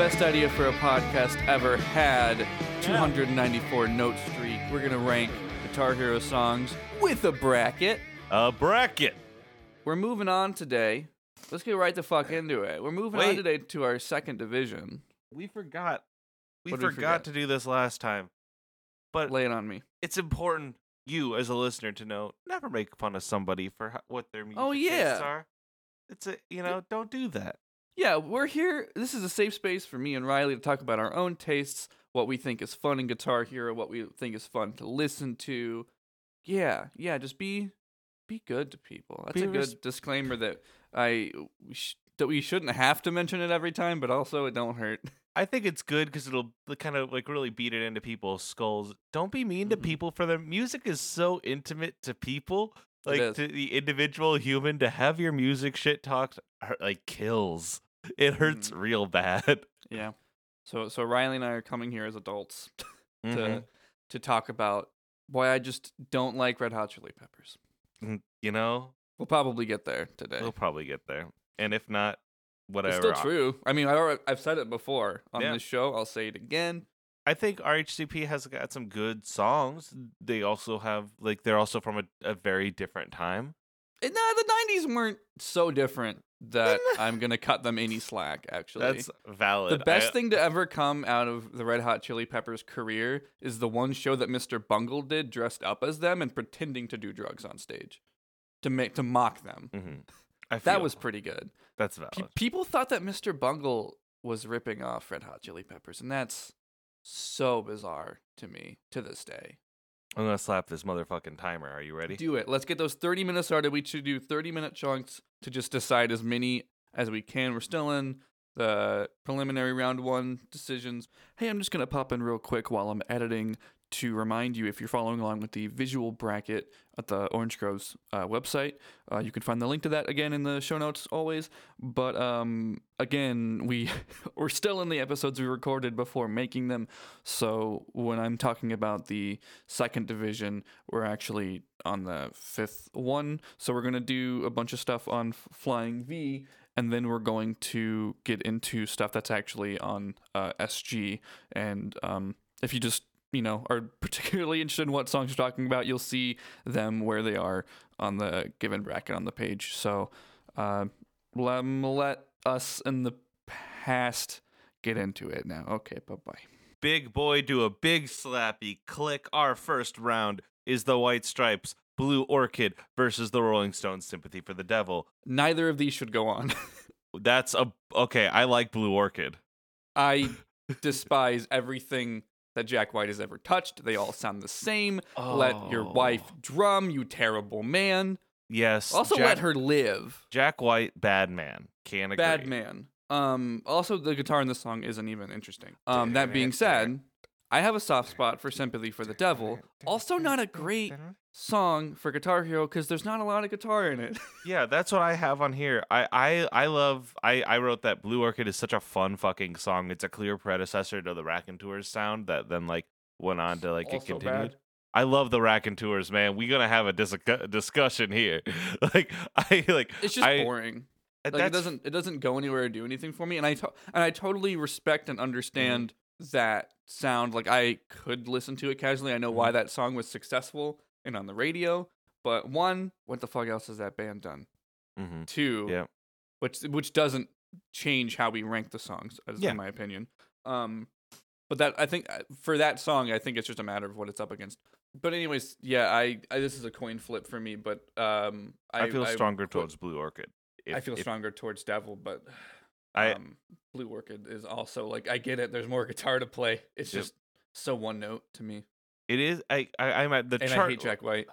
Welcome to the best idea for a podcast ever had. 294 note streak. We're gonna rank Guitar Hero songs with a bracket. A bracket. We're moving on today. Let's get right the fuck into it. We're moving on Wait. today to our second division. We forgot. We What did we forgot forget? to do this last time. But Lay it on me. it's important you as a listener to know never make fun of somebody for ho- what their oh, music Oh, tastes yeah. are. It's a you know, don't do that. Yeah, we're here. This is a safe space for me and Riley to talk about our own tastes, what we think is fun in Guitar Hero, what we think is fun to listen to. Yeah, yeah, just be be good to people. That's Be a good res- disclaimer that I we sh- that we shouldn't have to mention it every time, but also it don't hurt. I think it's good because it'll kind of like really beat it into people's skulls. Don't be mean to Mhm. people for their music is so intimate to people, like to the individual human. To have your music shit talked like kills. It hurts Mm-hmm. real bad. Yeah. So so Riley and I are coming here as adults to Mhm. to talk about why I just don't like Red Hot Chili Peppers. Mm, You know, We'll probably get there today. we'll probably get there, and if not, whatever. It's still true. I mean, I already, I've said it before on Yeah. this show. I'll say it again. I think RHCP has got some good songs. They also have like they're also from a, a very different time. And, nah, the '90s weren't so different that I'm gonna cut them any slack. Actually, That's valid. the best I- thing to ever come out of the Red Hot Chili Peppers' career is the one show that Mr. Bungle did, dressed up as them and pretending to do drugs on stage, to make to mock them. Mhm. I That was pretty good. that's Pe- valid. people thought that Mr. Bungle was ripping off Red Hot Chili Peppers, and that's so bizarre to me to this day. I'm gonna slap this motherfucking timer. Are you ready? Do it. Let's get those 30 minutes started. We should do 30 minute chunks to just decide as many as we can. We're still in the preliminary round one decisions. Hey, I'm just to pop in real quick while I'm editing to remind you if you're following along with the visual bracket at the Orange Groves uh, website, uh, you can find the link to that again in the show notes always. But um, again, we we're still in the episodes we recorded before making them. So when I'm talking about the second division, we're actually on the fifth one. So we're gonna do a bunch of stuff on Flying V, and then we're going to get into stuff that's actually on uh, SG. And um, if you just you know are particularly interested in what songs you're talking about, you'll see them where they are on the given bracket on the page. So uh, let, let us in the past get into it now. Okay, bye bye. Big boy, do a big slappy click. Our first round is the White Stripes, Blue Orchid versus the Rolling Stones, Sympathy for the Devil. Neither of these should go on. That's a okay. I like Blue Orchid. I despise everything that Jack White has ever touched. They all sound the same. Let your wife Oh. drum, you terrible man. Yes. Also, Jack, let her live. Jack White, bad man. Can't agree. Bad man. Um. Also, the guitar in this song isn't even interesting. Um. That being said, I have a soft spot for "Sympathy for the Devil." Also, not a great song for Guitar Hero because there's not a lot of guitar in it. Yeah, that's what I have on here. I I I love. I I wrote that Blue Orchid is such a fun fucking song. It's a clear predecessor to the Raconteurs sound that then like went on to like it Also continued. bad. I love the Raconteurs, man. We're gonna have a dis- uh, discussion here. like I like. It's just I, boring. Uh, like it doesn't it doesn't go anywhere or do anything for me, and I to- and I totally respect and mm-hmm. understand that sound. Like I could listen to it casually. I know why mm-hmm. that song was successful and on the radio. But one, what the fuck else has that band done? Mhm. Two, Yeah. which which doesn't change how we rank the songs, as Yeah. in my opinion. Um, but that I think uh, for that song, I think it's just a matter of what it's up against. But anyways, yeah, I, I this is a coin flip for me, but um, I, I, feel stronger put- towards Blue Orchid. I feel if- stronger towards Devil, but I- um, Blue Orchid is also like I get it. There's more guitar to play. It's Yep. just so one note to me, It is. I. I I'm at the and chart. I hate Jack White.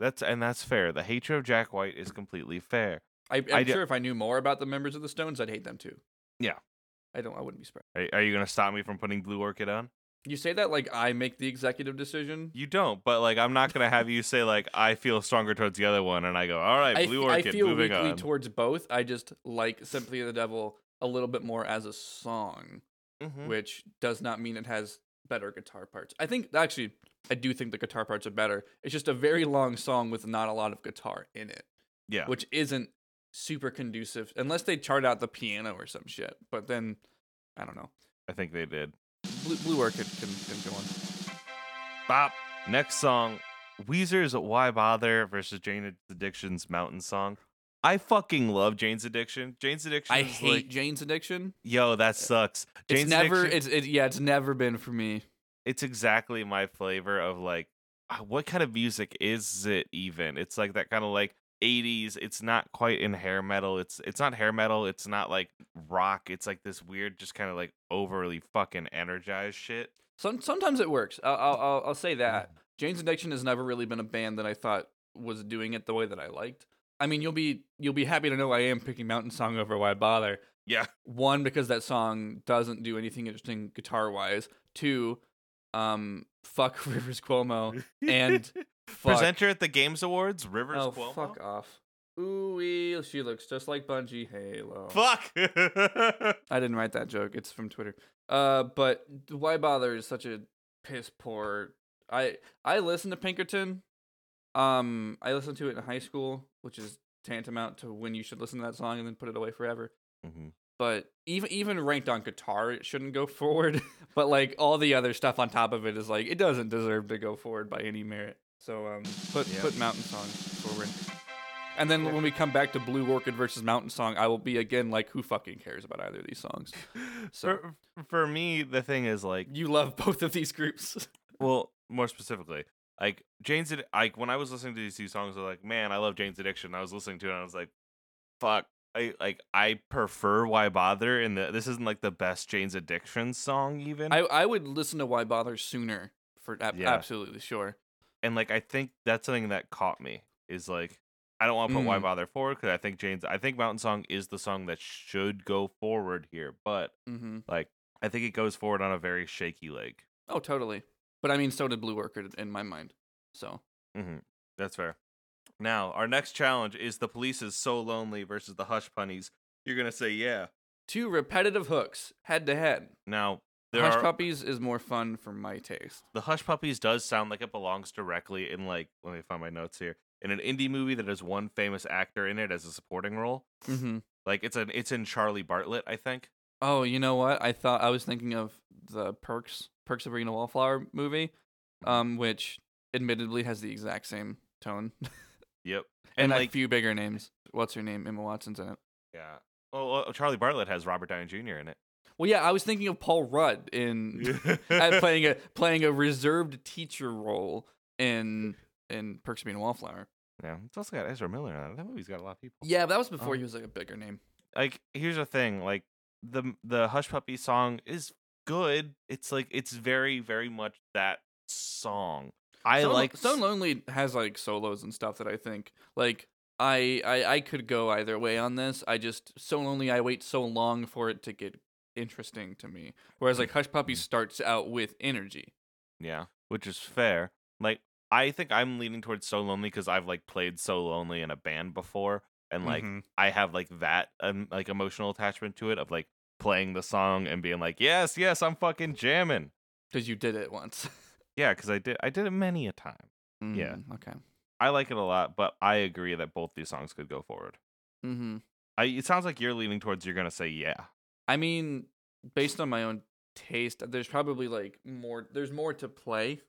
That's and that's fair. The hatred of Jack White is completely fair. I, I'm I di- sure if I knew more about the members of the Stones, I'd hate them too. Yeah. I don't. I wouldn't be surprised. Are, are you gonna stop me from putting Blue Orchid on? You say that like I make the executive decision. You don't, but like I'm not gonna have you say like I feel stronger towards the other one, and I go, all right, I, Blue I Orchid, feel moving weakly on. towards both. I just like Sympathy of the Devil a little bit more as a song, Mhm. which does not mean it has better guitar parts. I think actually I do think the guitar parts are better. It's just a very long song with not a lot of guitar in it, Yeah, which isn't super conducive unless they chart out the piano or some shit. But then I don't know. I think they did. Blue, Blue Orchid can, can go on. Bop. Next song, Weezer's "Why Bother" versus Jane's Addiction's "Mountain Song." I fucking love Jane's Addiction. Jane's Addiction. I hate like, Jane's Addiction. yo, that sucks. It's Jane's never. Addiction, It's it, yeah. It's never been for me. It's exactly my flavor of like, uh, what kind of music is it even? It's like that kind of like 80s. It's not quite in hair metal. It's it's not hair metal. It's not like rock. It's like this weird, just kind of like overly fucking energized shit. Some sometimes it works. I'll I'll, I'll, I'll say Mm. that. Jane's Addiction has never really been a band that I thought was doing it the way that I liked. I mean, you'll be you'll be happy to know I am picking Mountain Song over Why Bother. Yeah. One because that song doesn't do anything interesting guitar wise. Two, um, fuck Rivers Cuomo and fuck. presenter at the Games Awards, Rivers oh Cuomo. fuck off. Ooh, she looks just like Bungie Halo. Fuck. I didn't write that joke. It's from Twitter. Uh, but why bother is such a piss poor. I I listen to Pinkerton. Um, I listened to it in high school, which is tantamount to when you should listen to that song and then put it away forever. Mhm. But even even ranked on guitar, it shouldn't go forward. but like all the other stuff on top of it is like it doesn't deserve to go forward by any merit. So um, put Yeah. put Mountain Song forward. And then when we come back to Blue Orchid versus Mountain Song, I will be again like, who fucking cares about either of these songs? So For for me, the thing is like, you love both of these groups. well, more specifically, like Jane's like when I was listening to these two songs, I was like, man, I love Jane's Addiction. I was listening to it, and I was like, fuck. I like I prefer Why Bother, and the, this isn't like the best Jane's Addiction song even. I I would listen to Why Bother sooner for ab- Yeah. absolutely sure. and like I think that's something that caught me is like I don't want to put Why Mm. Bother forward because I think Jane's I think Mountain Song is the song that should go forward here, but hmm like I think it goes forward on a very shaky leg. Oh, totally. But I mean, so did Blue Orchid in my mind. So Mm-hmm. That's fair. Now our next challenge is the Police's "So Lonely" versus the Hush Puppies. You're gonna say yeah. two repetitive hooks head to head. Now there Hush are Puppies is more fun for my taste. the Hush Puppies does sound like it belongs directly in like let me find my notes here in an indie movie that has one famous actor in it as a supporting role. Mm-hmm. Like it's an it's in Charlie Bartlett, I think. Oh, you know what? I thought I was thinking of the Perks Perks of Being a Wallflower movie, um, which admittedly has the exact same tone Yep. and, And, a few bigger names. What's her name? Emma Watson's in it. yeah. Oh, well, Charlie Bartlett has Robert Downey Jr. in it. Well, yeah, I was thinking of Paul Rudd in playing a playing a reserved teacher role in in Perks of Being a Wallflower. yeah, it's also got Ezra Miller in it. That movie's got a lot of people. Yeah, but that was before Oh. he um, was like a bigger name. Like here's the thing, like the the Hush Puppy song is good. It's like it's very very much that song. I so, like So Lonely has like solos and stuff that I think like I, I I could go either way on this. I just So Lonely I wait so long for it to get interesting to me. Whereas like Hush Puppy starts out with energy. Yeah, which is fair. Like I think I'm leaning towards So Lonely because I've like played So Lonely in a band before, and like Mhm. I have like that um, like emotional attachment to it of like playing the song and being like, yes, yes, I'm fucking jamming. because you did it once. Yeah, because I did I did it many a time. Yeah. Mm, Okay. I like it a lot, but I agree that both these songs could go forward. Mm-hmm. I it sounds like you're leaning towards you're gonna say yeah. I mean, based on my own taste, there's probably like more. There's more to play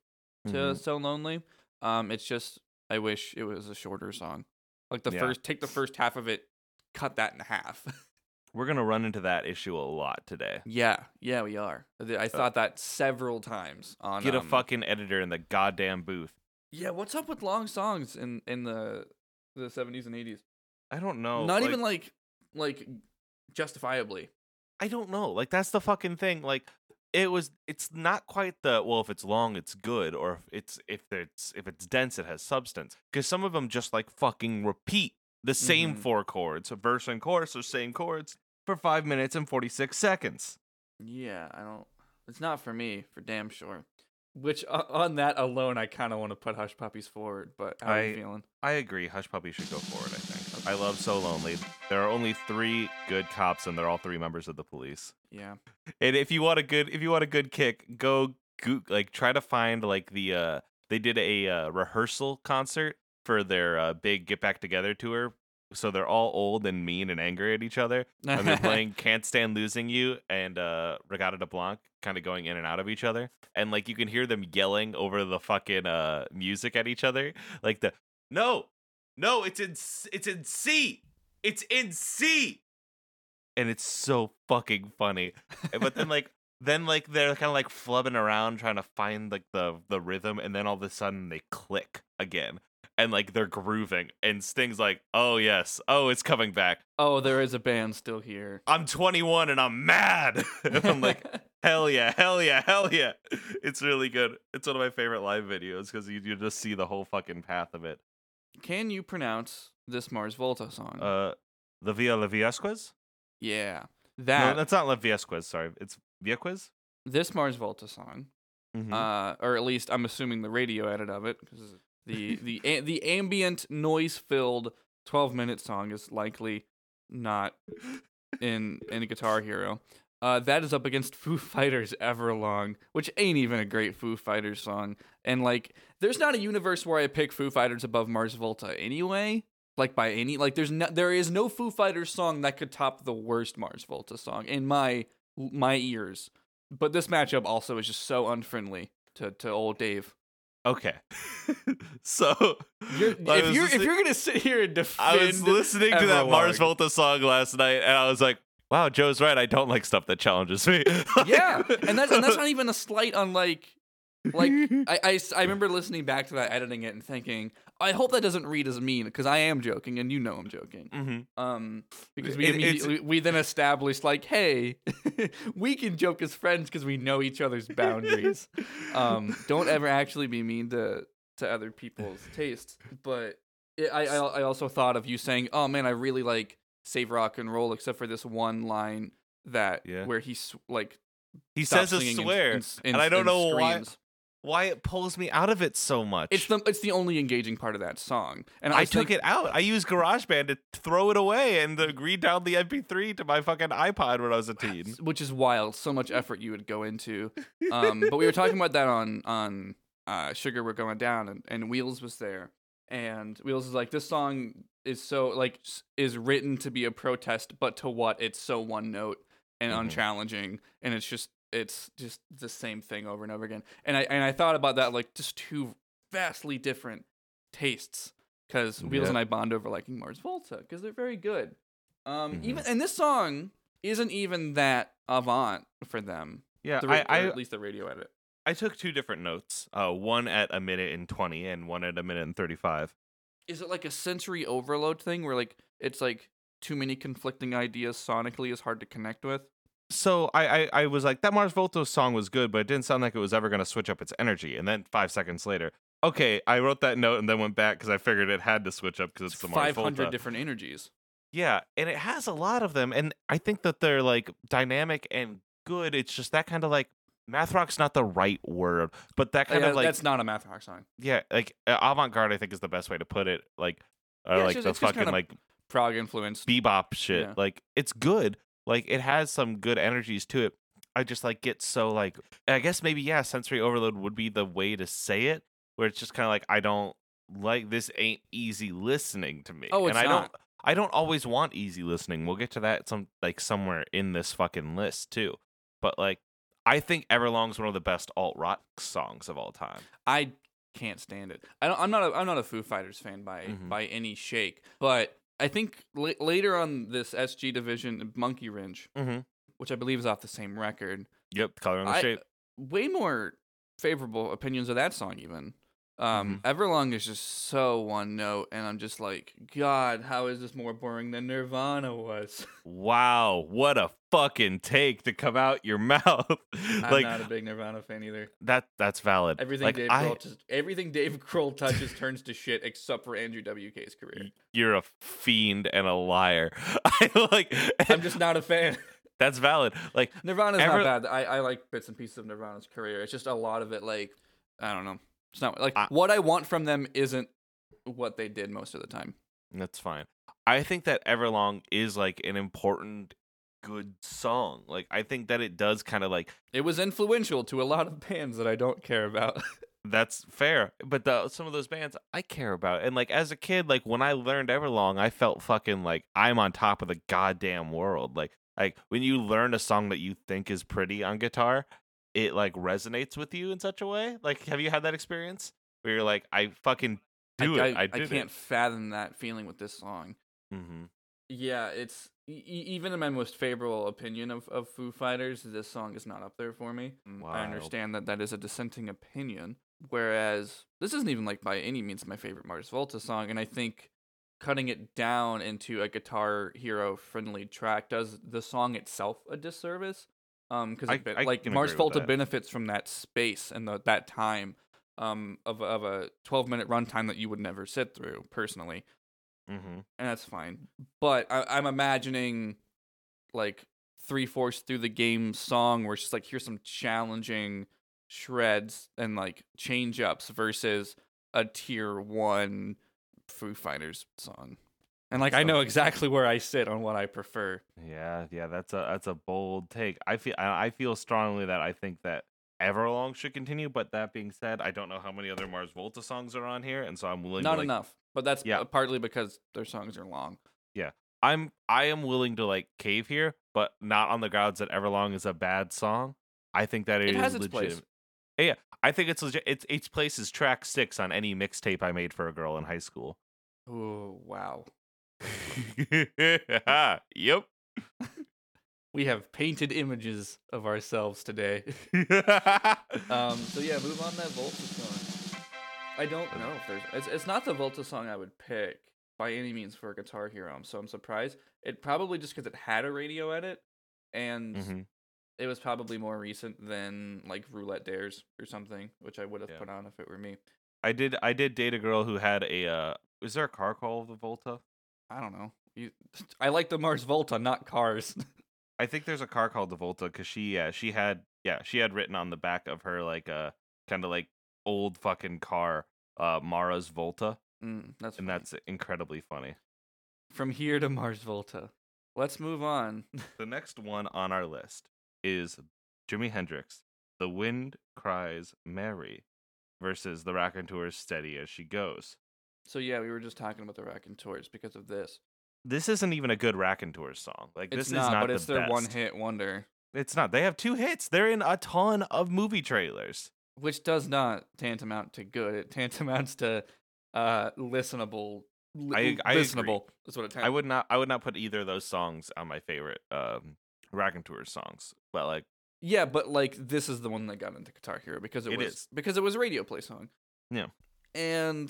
to Mhm. So Lonely. Um, it's just I wish it was a shorter song. Like the Yeah. first, take the first half of it, cut that in half. We're gonna run into that issue a lot today. yeah, yeah, we are. I thought that several times on. Uh, Get a um, fucking editor in the goddamn booth. Yeah, what's up with long songs in in the the seventies and eighties? I don't know. Not like- even like like justifiably. I don't know. Like that's the fucking thing. Like it was it's not quite the well if it's long it's good or if it's if it's if it's dense it has substance because some of them just like fucking repeat the same Mhm. four chords verse and chorus are same chords for 5 minutes and 46 seconds Yeah, I don't. It's not for me, for damn sure. Which uh, on that alone, I kind of want to put Hush Puppies forward. But how are you I- feeling? I agree Hush Puppy should go forward I think I love So Lonely there are only 3 good cops and they're all 3 members of the police Yeah. And if you want a good if you want a good kick, go go like try to find like the uh they did a uh, rehearsal concert for their uh, big Get Back Together tour so they're all old and mean and angry at each other. And they're playing Can't Stand Losing You and uh Reggatta de Blanc kind of going in and out of each other. And like you can hear them yelling over the fucking uh music at each other. Like the no, no, it's in C- it's in C. It's in C. And it's so fucking funny. But then like then like they're kind of like flubbing around trying to find like the the rhythm and then all of a sudden they click again and like they're grooving and sting's like oh yes. Oh it's coming back. Oh, there is a band still here. i'm 21 and i'm mad. And i'm like hell yeah hell yeah hell yeah. It's really good. It's one of my favorite live videos because you, you just see the whole fucking path of it. Can you pronounce this Mars Volta song? uh the via la viesquez? Yeah, That no that's not la viesquez sorry. It's viesquez? This Mars Volta song, Mhm. uh, or at least I'm assuming the radio edit of it, because the the the ambient noise filled 12 minute song is likely not in in Guitar Hero. Uh, that is up against Foo Fighters Everlong, which ain't even a great Foo Fighters song. And like, there's not a universe where I pick Foo Fighters above Mars Volta anyway. Like by any like, there's no there is no Foo Fighters song that could top the worst Mars Volta song in my my ears. But this matchup also is just so unfriendly to to old Dave. Okay so You're, if you're if you're gonna sit here and defend, I was listening to that Mars Volta song last night, and I was like, "Wow, Joe's right. I don't like stuff that challenges me." yeah, and that's and that's not even a slight on like like I I remember listening back to that, editing it, and thinking, I hope that doesn't read as mean because I am joking, and you know I'm joking. hmm Um, because we It- immediately, we then established like, hey, we can joke as friends because we know each other's boundaries. um, don't ever actually be mean to to other people's tastes. But it, I, I I also thought of you saying, oh man, I really like save rock and roll, except for this one line that Yeah. where he's like he says a singing and- swear, and, and I don't know why- screams. Why it pulls me out of it so much. It's the it's the only engaging part of that song, and I, I, took it out. I used GarageBand to throw it away and uh, read down the MP3 to my fucking iPod when I was a teen. which is wild. So much effort you would go into. Um, but we were talking about that on on uh, Sugar We're Going Down, and, and Wheels was there, and Wheels is like, this song is so like is written to be a protest, but to what? It's so one note and Mhm. unchallenging, and it's just it's just the same thing over and over again. And I and I thought about that like just two vastly different tastes because Wheels Yep. and I bond over liking Mars Volta because they're very good. Um, Mhm. even and this song isn't even that avant for them. Yeah, The, I, I at least the radio edit. I took two different notes. Uh, one at a minute and twenty, and one at a minute and thirty-five. Is it like a sensory overload thing where like it's like too many conflicting ideas sonically is hard to connect with? So I, I I was like that Mars Volta song was good, but it didn't sound like it was ever gonna switch up its energy. And then five seconds later, okay, I wrote that note and then went back because I figured it had to switch up because it's, the Mars Five hundred Volta. different energies. Yeah, and it has a lot of them, and I think that they're like dynamic and good. It's just that kind of like math rock's not the right word, but that kind Yeah, of like that's not a math rock song. yeah, like uh, avant garde. I think is the best way to put it. Like, or Yeah, like just- the fucking like Prog influenced. bebop shit. Yeah. Like it's good. Like it has some good energies to it. I just like get so like I guess maybe yeah, sensory overload would be the way to say it, where it's just kind of like I don't like this ain't easy listening to me. Oh, and it's I not. don't I don't always want easy listening. We'll get to that some like somewhere in this fucking list too. But like I think Everlong's one of the best alt rock songs of all time. I can't stand it. I don't, I'm not. A, I'm not a Foo Fighters fan by Mhm. by any shake. But I think la- later on this SG division, Monkey Wrench, Mm-hmm. which I believe is off the same record, Yep, color and the I- shape. way more favorable opinions of that song even. Um, Mm-hmm. Everlong is just so one note, and I'm just like, God, how is this more boring than Nirvana was? Wow, what a fucking take to come out your mouth. I'm like not a big Nirvana fan either. that that's valid. Everything like, Dave I- Grohl just, everything Dave Grohl touches turns to shit, except for Andrew WK's career. you're a fiend and a liar. I like I'm just not a fan. that's valid. Like Nirvana's Ever- not bad. I, I like bits and pieces of Nirvana's career. It's just a lot of it, like I don't know. It's not like I- what I want from them isn't what they did most of the time. that's fine. I think that Everlong is like an important good song. Like I think that it does kind of like It was influential to a lot of bands that I don't care about. That's fair, but the, some of those bands I care about, and like as a kid, like when I learned Everlong, I felt fucking like I'm on top of the goddamn world. Like, like when you learn a song that you think is pretty on guitar, it like resonates with you in such a way. Like, have you had that experience where you're like, I fucking do I, it, I, I did can't fathom that feeling with this song. Mm-hmm. Yeah, it's e- even in my most favorable opinion of, of Foo Fighters, this song is not up there for me. Mm, I understand that that is a dissenting opinion. Whereas this isn't even like by any means my favorite Mars Volta song, and I think cutting it down into a Guitar Hero friendly track does the song itself a disservice. Um, because like Mars Volta benefits from that space and the, that time um of a- of a 12 minute runtime that you would never sit through personally Mm-hmm. and that's fine. But I, I'm imagining like three fourths through the game song where it's just like here's some challenging shreds and like change ups versus a tier one Foo Fighters song. And like I know exactly where I sit on what I prefer. Yeah, yeah, that's a that's a bold take. I feel I feel strongly that I think that Everlong should continue. But that being said, I don't know how many other Mars Volta songs are on here, and so I'm willing. Not to, like, enough. But that's Yeah. uh, partly because their songs are long. Yeah, I'm I am willing to like cave here, but not on the grounds that Everlong is a bad song. I think that It is has its place. legitimate. Yeah, I think it's legit. Its its place is track six on any mixtape I made for a girl in high school. Oh wow. yep. We have painted images of ourselves today. Um, so yeah, move on that Volta song. I don't know if there's. It's, it's not the Volta song I would pick by any means for a Guitar Hero. So I'm surprised. It probably just because it had a radio edit, and Mhm. it was probably more recent than like Roulette Dares or something, which I would have Yeah. put on if it were me. I did I did date a girl who had a uh is there a car called the Volta? I don't know. You, I like the Mars Volta, not cars. I think there's a car called the Volta because she yeah she had yeah she had written on the back of her like uh kind of like old fucking car uh Mara's Volta mm, that's and funny. that's incredibly funny. from here to Mars Volta. Let's move on. The next one on our list is Jimi Hendrix. The Wind Cries Mary versus the Raconteurs Steady as She Goes. So yeah, we were just talking about the Raconteurs because of this. This isn't even a good Raconteurs song. Like It's this not, is not but the it's their best. one hit wonder. It's not. They have two hits. They're in a ton of movie trailers. which does not tantamount to good. It tantamounts to uh listenable. Li- I- I agree. listenable is what it. I would not I would not put either of those songs on my favorite um Raconteurs songs. But like Yeah, but like this is the one that got into Guitar Hero because it, It was is. because it was a radio play song. Yeah. and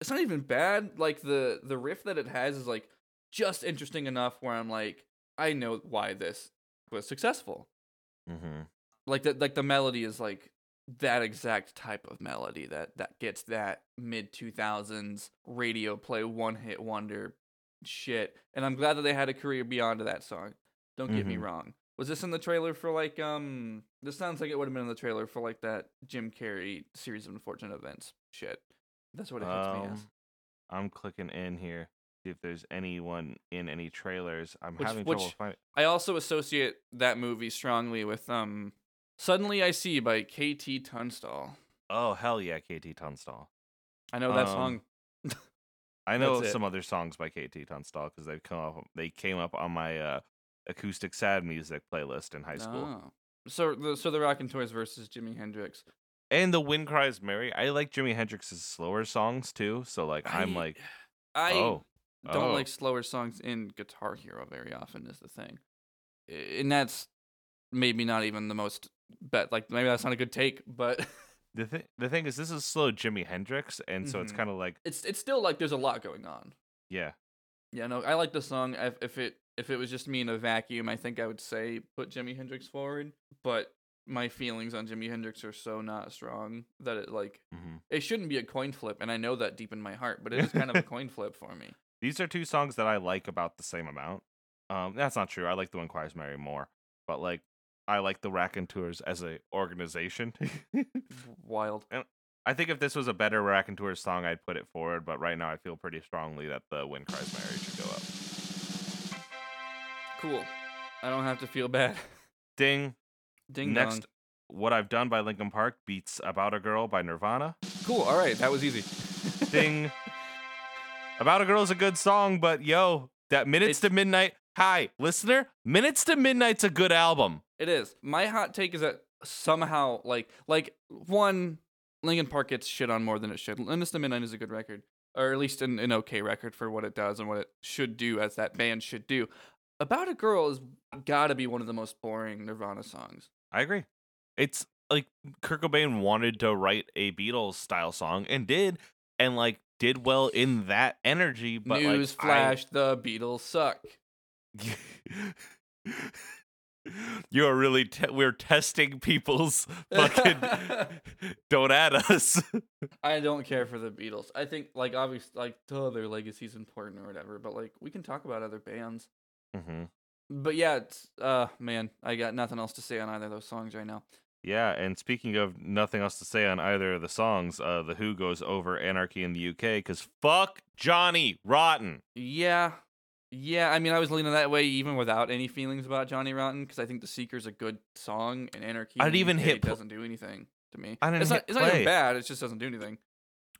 it's not even bad. Like the the riff that it has is like just interesting enough where I'm like, I know why this was successful. mhm. like that like the melody is like that exact type of melody that that gets that mid 2000s radio play one hit wonder shit and i'm glad that they had a career beyond that song don't get me Mhm. wrong was this in the trailer for like um this sounds like it would have been in the trailer for like that jim carrey series of unfortunate events shit that's what it hits me as Um, I'm clicking in here see if there's anyone in any trailers. I'm Which- having which- trouble finding i also associate that movie strongly with um suddenly i see by kt tunstall Oh hell yeah, KT Tunstall. i know that Um, song I know some other songs by KT Tunstall because they've come up they came up on my uh acoustic sad music playlist in high school. Oh. So the so the Raconteurs versus Jimi Hendrix. And the Wind Cries Mary. I like Jimi Hendrix's slower songs too. So like I'm I- like I oh don't oh. like slower songs in Guitar Hero very often. Is the thing, and that's maybe not even the most bet. Like maybe that's not a good take, but the thing the thing is this is slow Jimi Hendrix and so it's Mhm. kind of like it's it's still like there's a lot going on. yeah. Yeah, no, I like the song. If, if it if it was just me in a vacuum, I think I would say put Jimi Hendrix forward. But my feelings on Jimi Hendrix are so not strong that it like hmm it shouldn't be a coin flip, and I know that deep in my heart. But it is kind of a coin flip for me. These are two songs that I like about the same amount. Um that's not true. I like the Wind Cries Mary more. But like I like the Raconteurs as a organization. Wild. I think if this was a better Raconteurs song, I'd put it forward. But right now, I feel pretty strongly that the Wind Cries Mary should go up. Cool. I don't have to feel bad. Ding. Ding Next, dong. What I've Done by Linkin Park beats About a Girl by Nirvana. Cool. All right, that was easy. Ding. About a Girl is a good song, but yo, that Minutes It's- to Midnight. Hi, listener. Minutes to Midnight's a good album. It is. My hot take is that somehow, like, like one, Linkin Park gets shit on more than it should. Minutes to Midnight is a good record, or at least an, an okay record for what it does and what it should do, as that band should do. About a Girl has got to be one of the most boring Nirvana songs. I agree. It's like Kurt Cobain wanted to write a Beatles style song and did, and like did well in that energy. But News like, I- flash: the Beatles suck. you are really te- we're testing people's fucking don't add us I don't care for the Beatles. I think, like, obviously, like, duh, their legacy's important or whatever. But like, we can talk about other bands. hmm But yeah, it's uh, man, I got nothing else to say on either of those songs right now. yeah and speaking of nothing else to say on either of the songs uh the who goes over anarchy in the uk because fuck johnny rotten Yeah. Yeah, I mean, I was leaning that way even without any feelings about Johnny Rotten because I think The Seeker's a good song and Anarchy. I'd in the even UK hit pl- doesn't do anything to me. I didn't it's not, it's not even bad. It just doesn't do anything.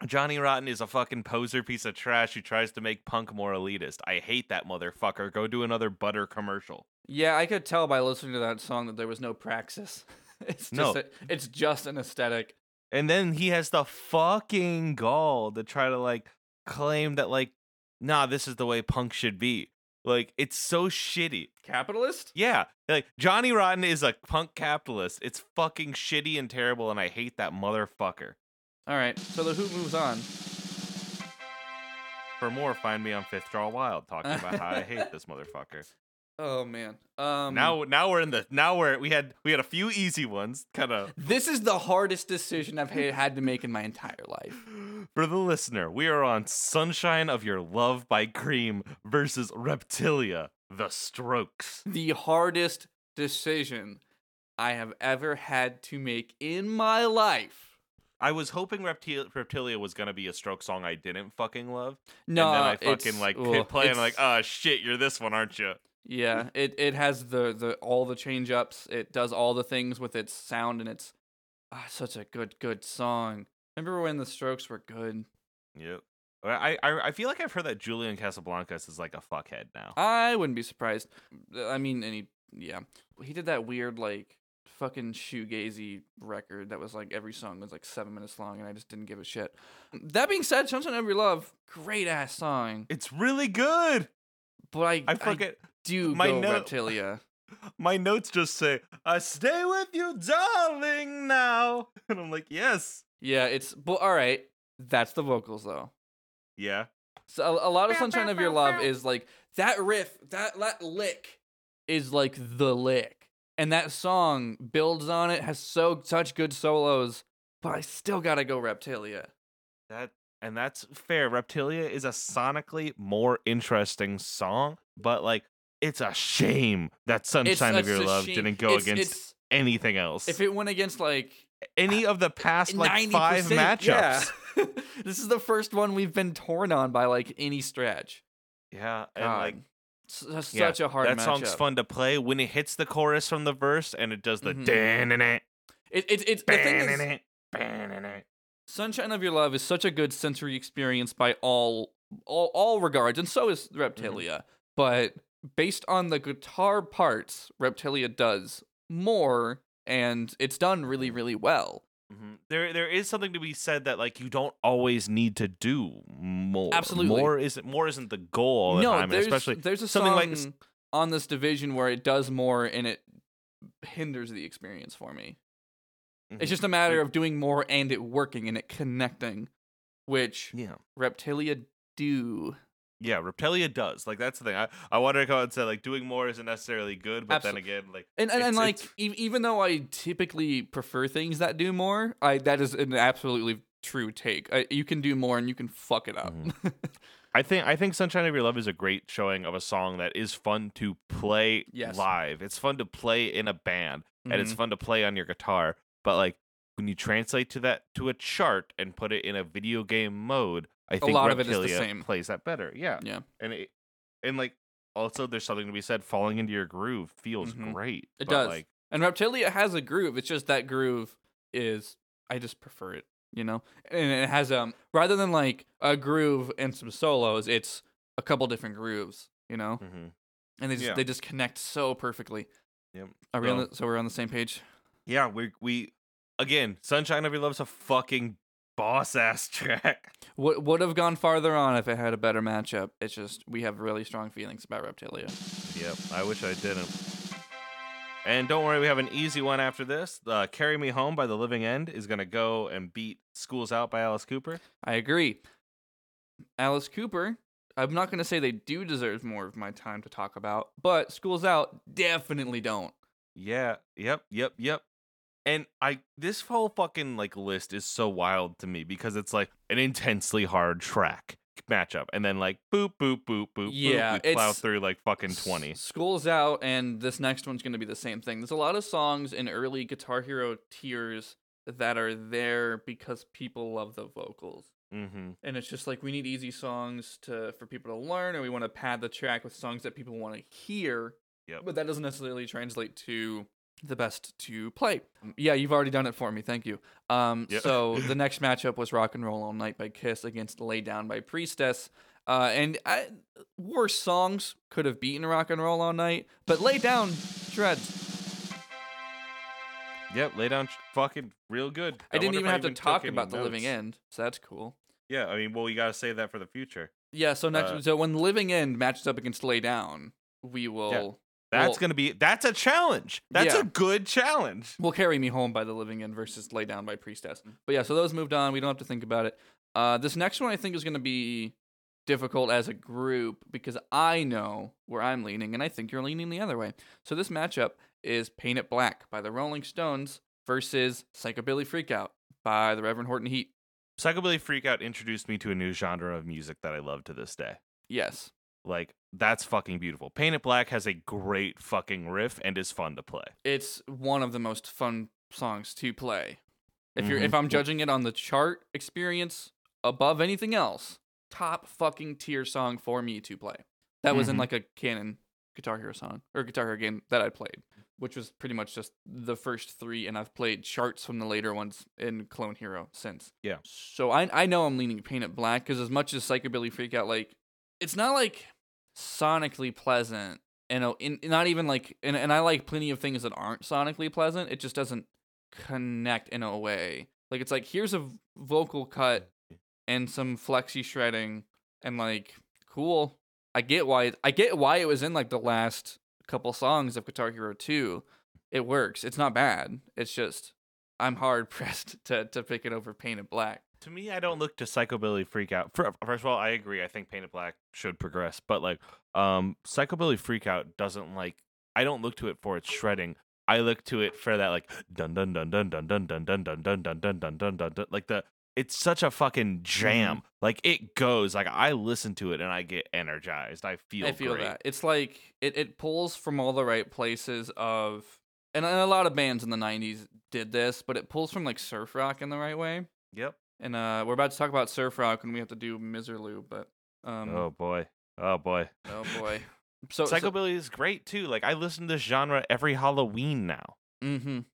Johnny rotten is a fucking poser piece of trash who tries to make punk more elitist i hate that motherfucker go do another butter commercial Yeah, I could tell by listening to that song that there was no praxis. it's just No. a, it's just an aesthetic. And then he has the fucking gall to try to like claim that like, nah, this is the way punk should be. Like, it's so shitty. Capitalist? Yeah, like Johnny Rotten is a punk capitalist. It's fucking shitty and terrible, and I hate that motherfucker. All right, so the Who moves on. For more, find me on Fifth Draw Wild talking about how I hate this motherfucker. Oh man. Um now, now we're in the now we're we had we had a few easy ones, kind of. this is the hardest decision I've had to make in my entire life. For the listener, we are on Sunshine of Your Love by Cream versus Reptilia, The Strokes. the hardest decision I have ever had to make in my life. I was hoping Reptil- Reptilia was gonna be a stroke song I didn't fucking love. No, and then I fucking like ugh, hit play and like, oh shit, you're this one, aren't you? yeah, it it has the the all the change ups. It does all the things with its sound and it's ah, such a good good song. Remember when the Strokes were good? Yep. I, I I feel like I've heard that Julian Casablancas is like a fuckhead now. I wouldn't be surprised. I mean, any yeah, he did that weird like fucking shoegazy record that was like every song was like seven minutes long, and I just didn't give a shit. That being said, "Sunshine of Your Love," great ass song, It's really good. but I I fucking do my go note- Reptilia. my notes just say, "I stay with you, darling." Now, and I'm like, yes, Yeah, it's but all right. That's the vocals though. yeah. So a, a lot of "Sunshine of Your Love" is like that riff, that that lick is like the lick, and that song builds on it, has so such good solos. But I still gotta go Reptilia. That and that's fair. Reptilia is a sonically more interesting song, but like it's a shame that Sunshine of Your Love shame- didn't go it's- against it's- anything else. if it went against like Any of the past like 90%, five matchups. yeah. this is the first one we've been torn on by like any stretch. Yeah, and God, like S- yeah, such a hard that song's fun to play when it hits the chorus from the verse and it does the Mhm. dan It, it, it's the thing is, Sunshine of Your Love is such a good sensory experience by all all, all regards, and so is Reptilia. But based on the guitar parts, Reptilia does more, and it's done really, really well. Mhm. There, there is something to be said that like you don't always need to do more. Absolutely. more isn't more isn't the goal the no, time, there's especially there's a something like this- on this division where it does more, and it hinders the experience for me. It's Mhm. just a matter of doing more and it working and it connecting, which yeah, Reptilia do. Yeah. Reptilia does like that's the thing. I I wanted to go and say like doing more isn't necessarily good, but Absol- then again, like And and, and like e- even though I typically prefer things that do more, I that is an absolutely true take. I, you can do more and you can fuck it up. Mm-hmm. I think I think Sunshine of Your Love is a great showing of a song that is fun to play Yes. live. It's fun to play in a band, and it's Mhm. fun to play on your guitar. But like when you translate to that to a chart and put it in a video game mode, I think a lot of it is the Reptilia same. plays that better. Yeah, Yeah. and it, and like also there's something to be said. Falling into your groove feels Mhm. great. It but, does. Like And Reptilia has a groove. It's just that groove is I just prefer it, you know? And it has um rather than like a groove and some solos, it's a couple different grooves, you know? hmm And they just Yeah. they just connect so perfectly. Yep. Are we on So- the, so we're on the same page? Yeah, we we again, Sunshine of Your Love's a fucking boss ass track. Would would have gone farther on if it had a better matchup. It's just we have really strong feelings about Reptilia. Yep, I wish I didn't. And don't worry, we have an easy one after this. Uh, Carry Me Home by The Living End is going to go and beat Schools Out by Alice Cooper. I agree. Alice Cooper, I'm not going to say they do deserve more of my time to talk about, but Schools Out definitely don't. Yeah, yep, yep, yep. And I this whole fucking like list is so wild to me because it's like an intensely hard track matchup and then like boop boop boop boop Yeah, boop, we plow it's- through like fucking 20. School's out, and this next one's going to be the same thing. There's a lot of songs in early Guitar Hero tiers that are there because people love the vocals. Mhm. And it's just like we need easy songs to for people to learn, and we want to pad the track with songs that people want to hear. Yep. But that doesn't necessarily translate to the best to play. Yeah, you've already done it for me. Thank you. Um, Yep. so the next matchup was "Rock and Roll All Night" by Kiss against "Lay Down" by Priestess. Uh, and I, worse songs could have beaten "Rock and Roll All Night," but "Lay Down" shreds. Yep, lay down fucking real good. I didn't wonder if even have to talk about the living end, so that's cool. Yeah, I mean, well, you got to save that for the future. Yeah. So next, Uh, so when Living End matches up against Lay Down, we will. That's Well- going to be that's a challenge. That's Yeah. a good challenge. will carry me home by the living end versus lay down by priestess but yeah so those moved on we don't have to think about it uh, this next one i think is going to be difficult as a group because i know where i'm leaning and i think you're leaning the other way so this matchup is paint it black by the rolling stones versus psychobilly freakout by the reverend horton heat Psychobilly Freakout introduced me to a new genre of music that I love to this day. yes Like that's fucking beautiful. Paint It Black has a great fucking riff and is fun to play. it's one of the most fun songs to play if you're Mhm. if i'm judging it on the chart experience above anything else top fucking tier song for me to play that was in Mhm. like a canon guitar hero song or guitar hero game that i played which was pretty much just the first three and i've played charts from the later ones in clone hero since Yeah. so i, I know i'm leaning paint it black because as much as psychobilly freak out like it's not like sonically pleasant and uh, in, not even like and, and i like plenty of things that aren't sonically pleasant it just doesn't connect in a way. Like it's like here's a vocal cut and some flexy shredding and like cool. I get why it, i get why it was in like the last couple songs of guitar hero 2 it works. It's not bad. It's just i'm hard pressed to to pick it over paint it black To me, I don't look to Psychobilly Freakout. Fir- First of all, I agree. I think Paint It Black should progress, but like, um, Psychobilly Freakout doesn't like. I don't look to it for its shredding. I look to it for that like dun dun dun dun dun dun dun dun dun dun dun dun dun dun dun dun like the. It's such a fucking jam. Like it goes. Like I listen to it and I get energized. I feel. I feel great. that. It's like it, it pulls from all the right places of and a lot of bands in the 90s did this, but it pulls from like surf rock in the right way. Yep. And uh we're about to talk about surf rock when we have to do Misirlou, but um oh boy. Oh boy. oh boy. So, so Psychobilly is great too. Like I listen to this genre every Halloween now. mhm.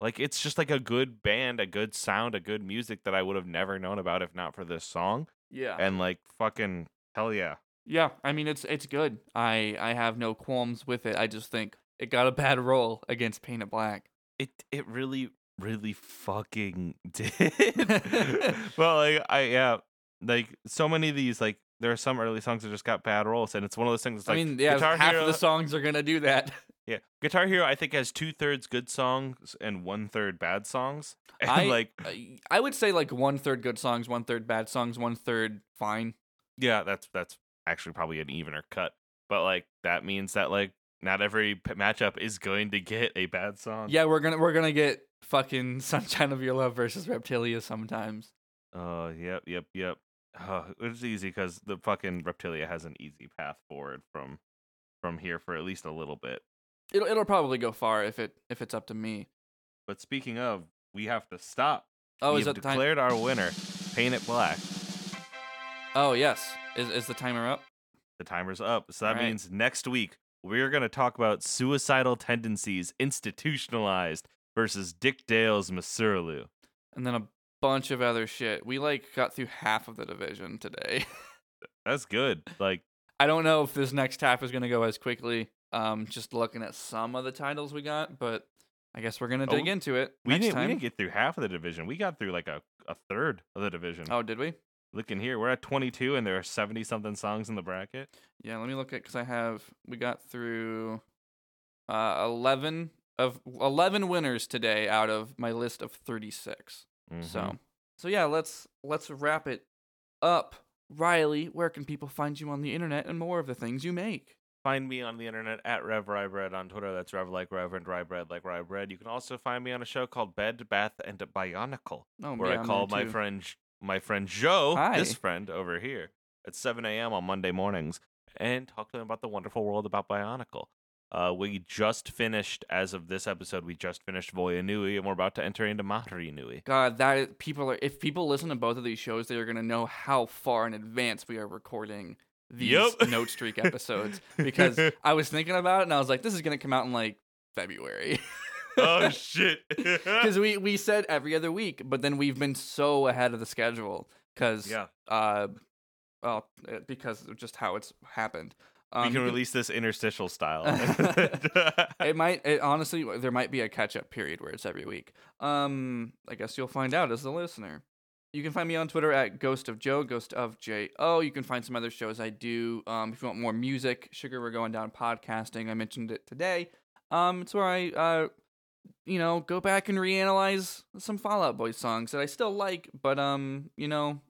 Like it's just like a good band, a good sound, a good music that I would have never known about if not for this song. Yeah. And like fucking hell yeah. yeah, I mean it's it's good. I I have no qualms with it. I just think it got a bad roll against Paint It Black. It it really really fucking did. well, like I yeah, like so many of these like there are some early songs that just got bad rolls, and it's one of those things. That's like, I mean, yeah, Guitar half Hero, of the songs are going to do that. Yeah, Guitar Hero I think has two thirds good songs and one third bad songs. And I like I- I would say like one third good songs, one third bad songs, one third fine. Yeah, that's that's actually probably an evener cut. But like that means that like not every p- matchup is going to get a bad song. Yeah, we're gonna we're gonna get fucking Sunshine of Your Love versus Reptilia sometimes. Oh, yep, yep, yep. Oh, it's easy because the fucking Reptilia has an easy path forward from from here for at least a little bit. It'll it'll probably go far if it if it's up to me. But speaking of, we have to stop. Oh, we is that the time? declared our winner. Paint it black. Oh yes, is is the timer up? The timer's up. So that Alright. means next week we're going to talk about suicidal tendencies institutionalized versus Dick Dale's Misirlou. And then a bunch of other shit. We like got through half of the division today. That's good. Like, I don't know if this next half is gonna go as quickly. Um, just looking at some of the titles we got, but I guess we're gonna dig Oh, into it we didn't, we didn't get through half of the division. We got through like a, a third of the division. oh, did we? Looking here, we're at 22 and there are 70 something songs in the bracket. Yeah, let me look at because I have we got through uh eleven of eleven winners today out of my list of thirty six. Mhm. So so yeah, let's let's wrap it up. Riley, where can people find you on the internet and more of the things you make? Find me on the internet at Rev on Twitter. That's Rev like Reverend like Rye Bread. You can also find me on a show called Bed, Bath, and Bionicle, Oh, where yeah, I call my friend my friend Joe, Hi. this friend over here, at 7 a.m. on Monday mornings, and talk to him about the wonderful world about Bionicle. Uh, we just finished, as of this episode, we just finished Voya Nui, and we're about to enter into Mahri Nui. God, that is, people are. If people listen to both of these shows, they are gonna know how far in advance we are recording these Yep. note streak episodes. Because I was thinking about it and I was like, this is gonna come out in like February. oh shit! Because we we said every other week, but then we've been so ahead of the schedule. Because yeah, uh, well, uh, because of just how it's happened. Um, we can release this interstitial style. It might. It, honestly, there might be a catch up period where it's every week. Um, I guess you'll find out as the listener. You can find me on Twitter at Ghost of Joe, Ghost of J O. You can find some other shows I do. Um, if you want more music, Sugar, we're going down podcasting. I mentioned it today. Um, it's where I, uh, you know, go back and reanalyze some Fall Out Boy songs that I still like, but um, you know,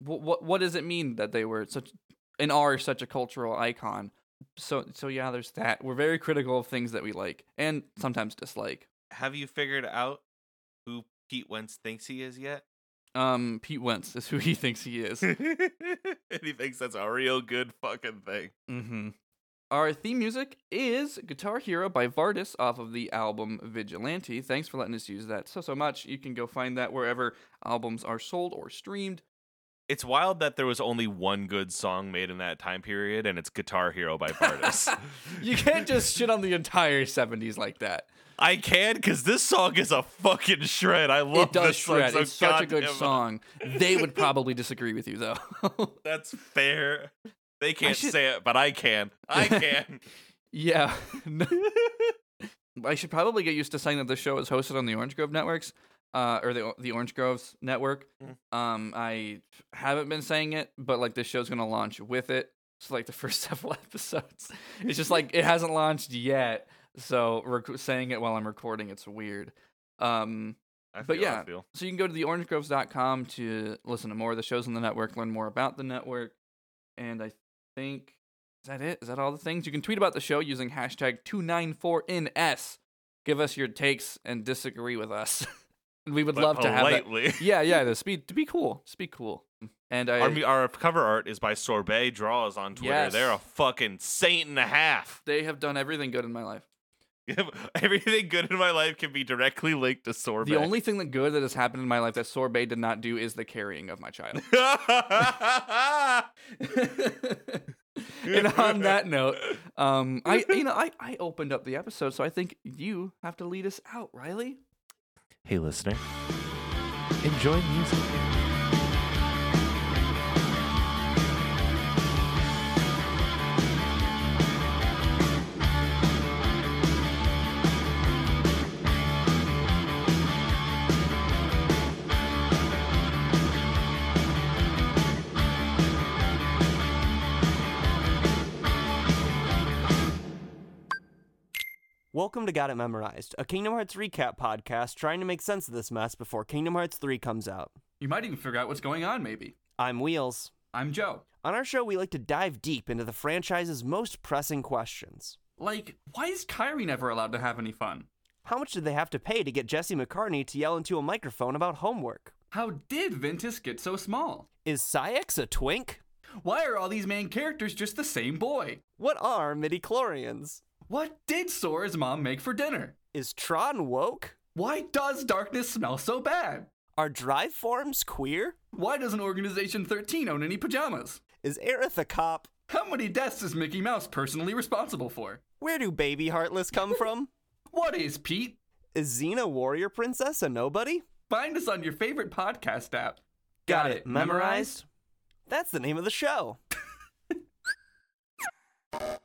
what what what does it mean that they were such and are such a cultural icon? So so yeah, there's that. We're very critical of things that we like and sometimes dislike. Have you figured out who Pete Wentz thinks he is yet? Um, Pete Wentz is who he thinks he is. and he thinks that's a real good fucking thing. mm-hmm. Our theme music is Guitar Hero by Vardis off of the album Vigilante. Thanks for letting us use that so, so much. You can go find that wherever albums are sold or streamed. It's wild that there was only one good song made in that time period, and it's Guitar Hero by Vardis. You can't just shit on the entire 70s like that. I can because this song is a fucking shred. I love it does shred. so it's such a good song. They would probably disagree with you, though. That's fair. They can't should- say it, but I can. I can. yeah. I should probably get used to saying that the show is hosted on the Orange Grove networks, uh, or the the Orange Groves network. Mm. Um, I haven't been saying it, but like this show's gonna launch with it. So like the first several episodes, it's just like it hasn't launched yet. So rec- saying it while I'm recording, it's weird. Um, I But yeah, feel. so you can go to theorangegroves.com to listen to more of the shows on the network, learn more about the network, and I think is that it? Is that all the things? You can tweet about the show using hashtag 294NS. Give us your takes and disagree with us. we would But love to have that. Yeah, yeah, to be, to be cool. Just be cool. And I, Our, our cover art is by Sorbet Draws on Twitter. Yes. They're a fucking saint and a half. they have done everything good in my life. Everything good in my life can be directly linked to Sorbet. The only thing that good that has happened in my life that Sorbet did not do is the carrying of my child. and on that note, um, I you know I I opened up the episode, so I think you have to lead us out, Riley. Hey, listener, enjoy music. Welcome to Got It Memorized, a Kingdom Hearts recap podcast trying to make sense of this mess before Kingdom Hearts 3 comes out. You might even figure out what's going on. Maybe I'm Wheels. I'm Joe. On our show, we like to dive deep into the franchise's most pressing questions. Like, why is Kairi never allowed to have any fun? How much did they have to pay to get Jesse McCartney to yell into a microphone about homework? How did Ventus get so small? Is Saïx a twink? Why are all these main characters just the same boy? What are midi-chlorians? What did Sora's mom make for dinner? Is Tron woke? Why does darkness smell so bad? Are drive forms queer? Why doesn't Organization 13 own any pajamas? Is Aerith a cop? How many deaths is Mickey Mouse personally responsible for? Where do baby Heartless come from? What is Pete? Is Xena Warrior Princess a nobody? Find us on your favorite podcast app. Got it memorized? That's the name of the show.